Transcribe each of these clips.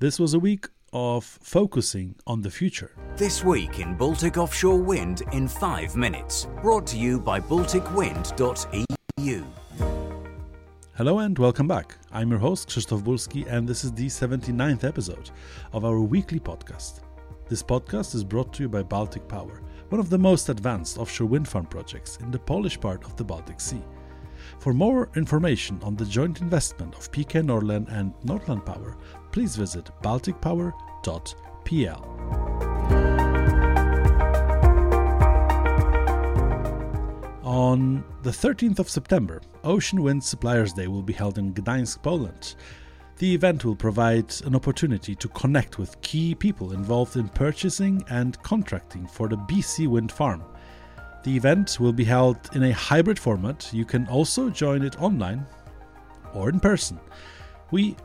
This was a week of focusing on the future. This week in Baltic Offshore Wind in five minutes. Brought to you by BalticWind.eu. Hello and welcome back. I'm your host, Krzysztof Bulski, and this is the 79th episode of our weekly podcast. This podcast is brought to you by Baltic Power, one of the most advanced offshore wind farm projects in the Polish part of the Baltic Sea. For more information on the joint investment of PKN Orlen and Northland Power, please visit balticpower.pl. On the 13th of September, Ocean Wind Suppliers Day will be held in Gdańsk, Poland. The event will provide an opportunity to connect with key people involved in purchasing and contracting for the BC wind farm. The event will be held in a hybrid format. You can also join it online or in person. We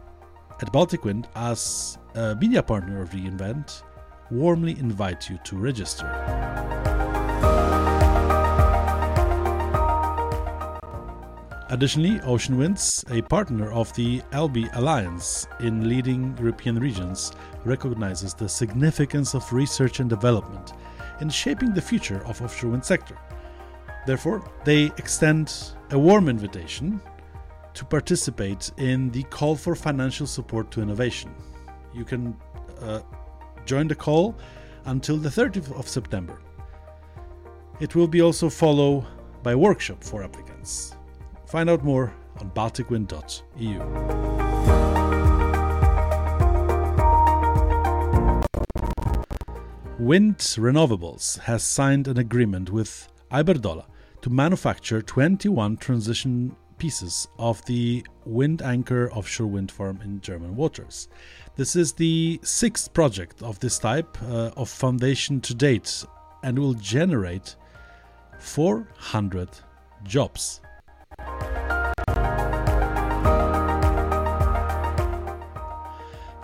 at Baltic Wind, as a media partner of the event, warmly invite you to register. Additionally, Ocean Winds, a partner of the ELBE Alliance in leading European regions, recognizes the significance of research and development in shaping the future of offshore wind sector. Therefore, they extend a warm invitation to participate in the call for financial support to innovation. You can uh, join the call until the 30th of September. It will be also followed by workshop for applicants. Find out more on balticwind.eu. Windar Renovables has signed an agreement with Iberdrola to manufacture 21 transition pieces of the Windanker offshore wind farm in German waters. This is the sixth project of this type uh, of foundation to date and will generate 400 jobs.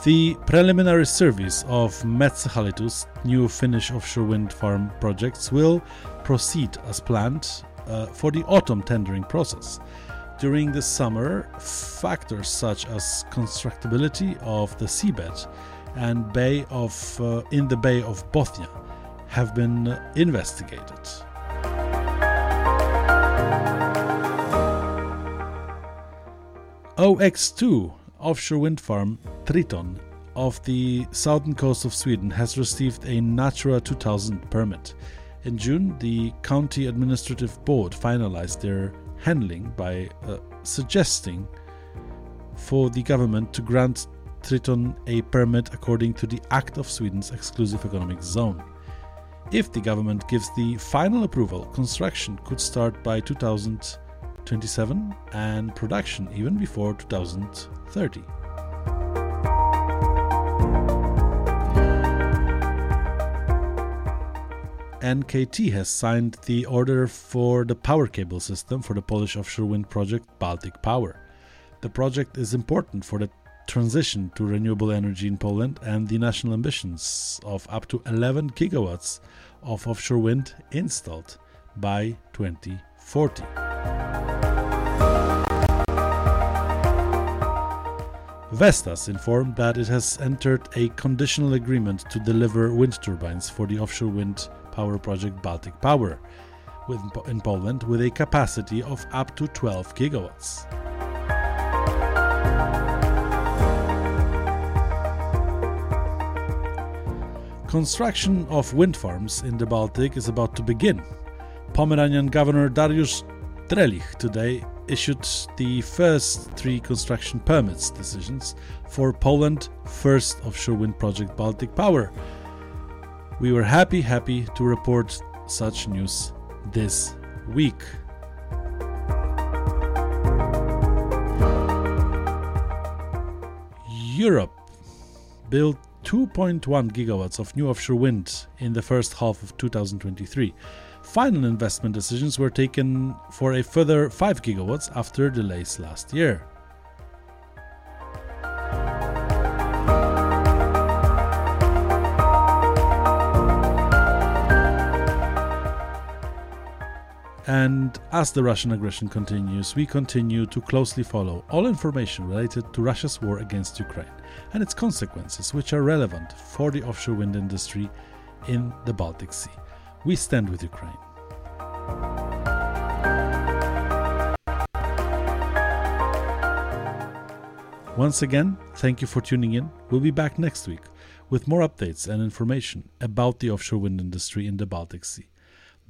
The preliminary service of Metsähallitus new Finnish offshore wind farm projects will proceed as planned uh, for the autumn tendering process. During the summer, factors such as constructability of the seabed and bay of uh, in the Bay of Bothnia have been investigated. OX2 offshore wind farm Triton off the southern coast of Sweden has received a Natura 2000 permit. In June, the County Administrative Board finalized their handling by uh, suggesting for the government to grant Triton a permit according to the Act of Sweden's Exclusive Economic Zone. If the government gives the final approval, construction could start by 2027 and production even before 2030. NKT has signed the order for the power cable system for the Polish offshore wind project Baltic Power. The project is important for the transition to renewable energy in Poland and the national ambitions of up to 11 gigawatts of offshore wind installed by 2040. Vestas informed that it has entered a conditional agreement to deliver wind turbines for the offshore wind power project Baltic Power in Poland with a capacity of up to 12 gigawatts. Construction of wind farms in the Baltic is about to begin. Pomeranian Governor Dariusz Drelich today issued the first three construction permits decisions for Poland first offshore wind project Baltic Power. We were happy happy to report such news this week. Europe built 2.1 gigawatts of new offshore wind in the first half of 2023. Final investment decisions were taken for a further 5 gigawatts after delays last year. And as the Russian aggression continues, we continue to closely follow all information related to Russia's war against Ukraine and its consequences, which are relevant for the offshore wind industry in the Baltic Sea. We stand with Ukraine. Once again, thank you for tuning in. We'll be back next week with more updates and information about the offshore wind industry in the Baltic Sea.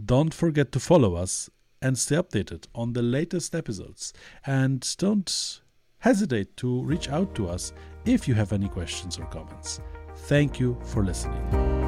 Don't forget to follow us and stay updated on the latest episodes. And don't hesitate to reach out to us if you have any questions or comments. Thank you for listening.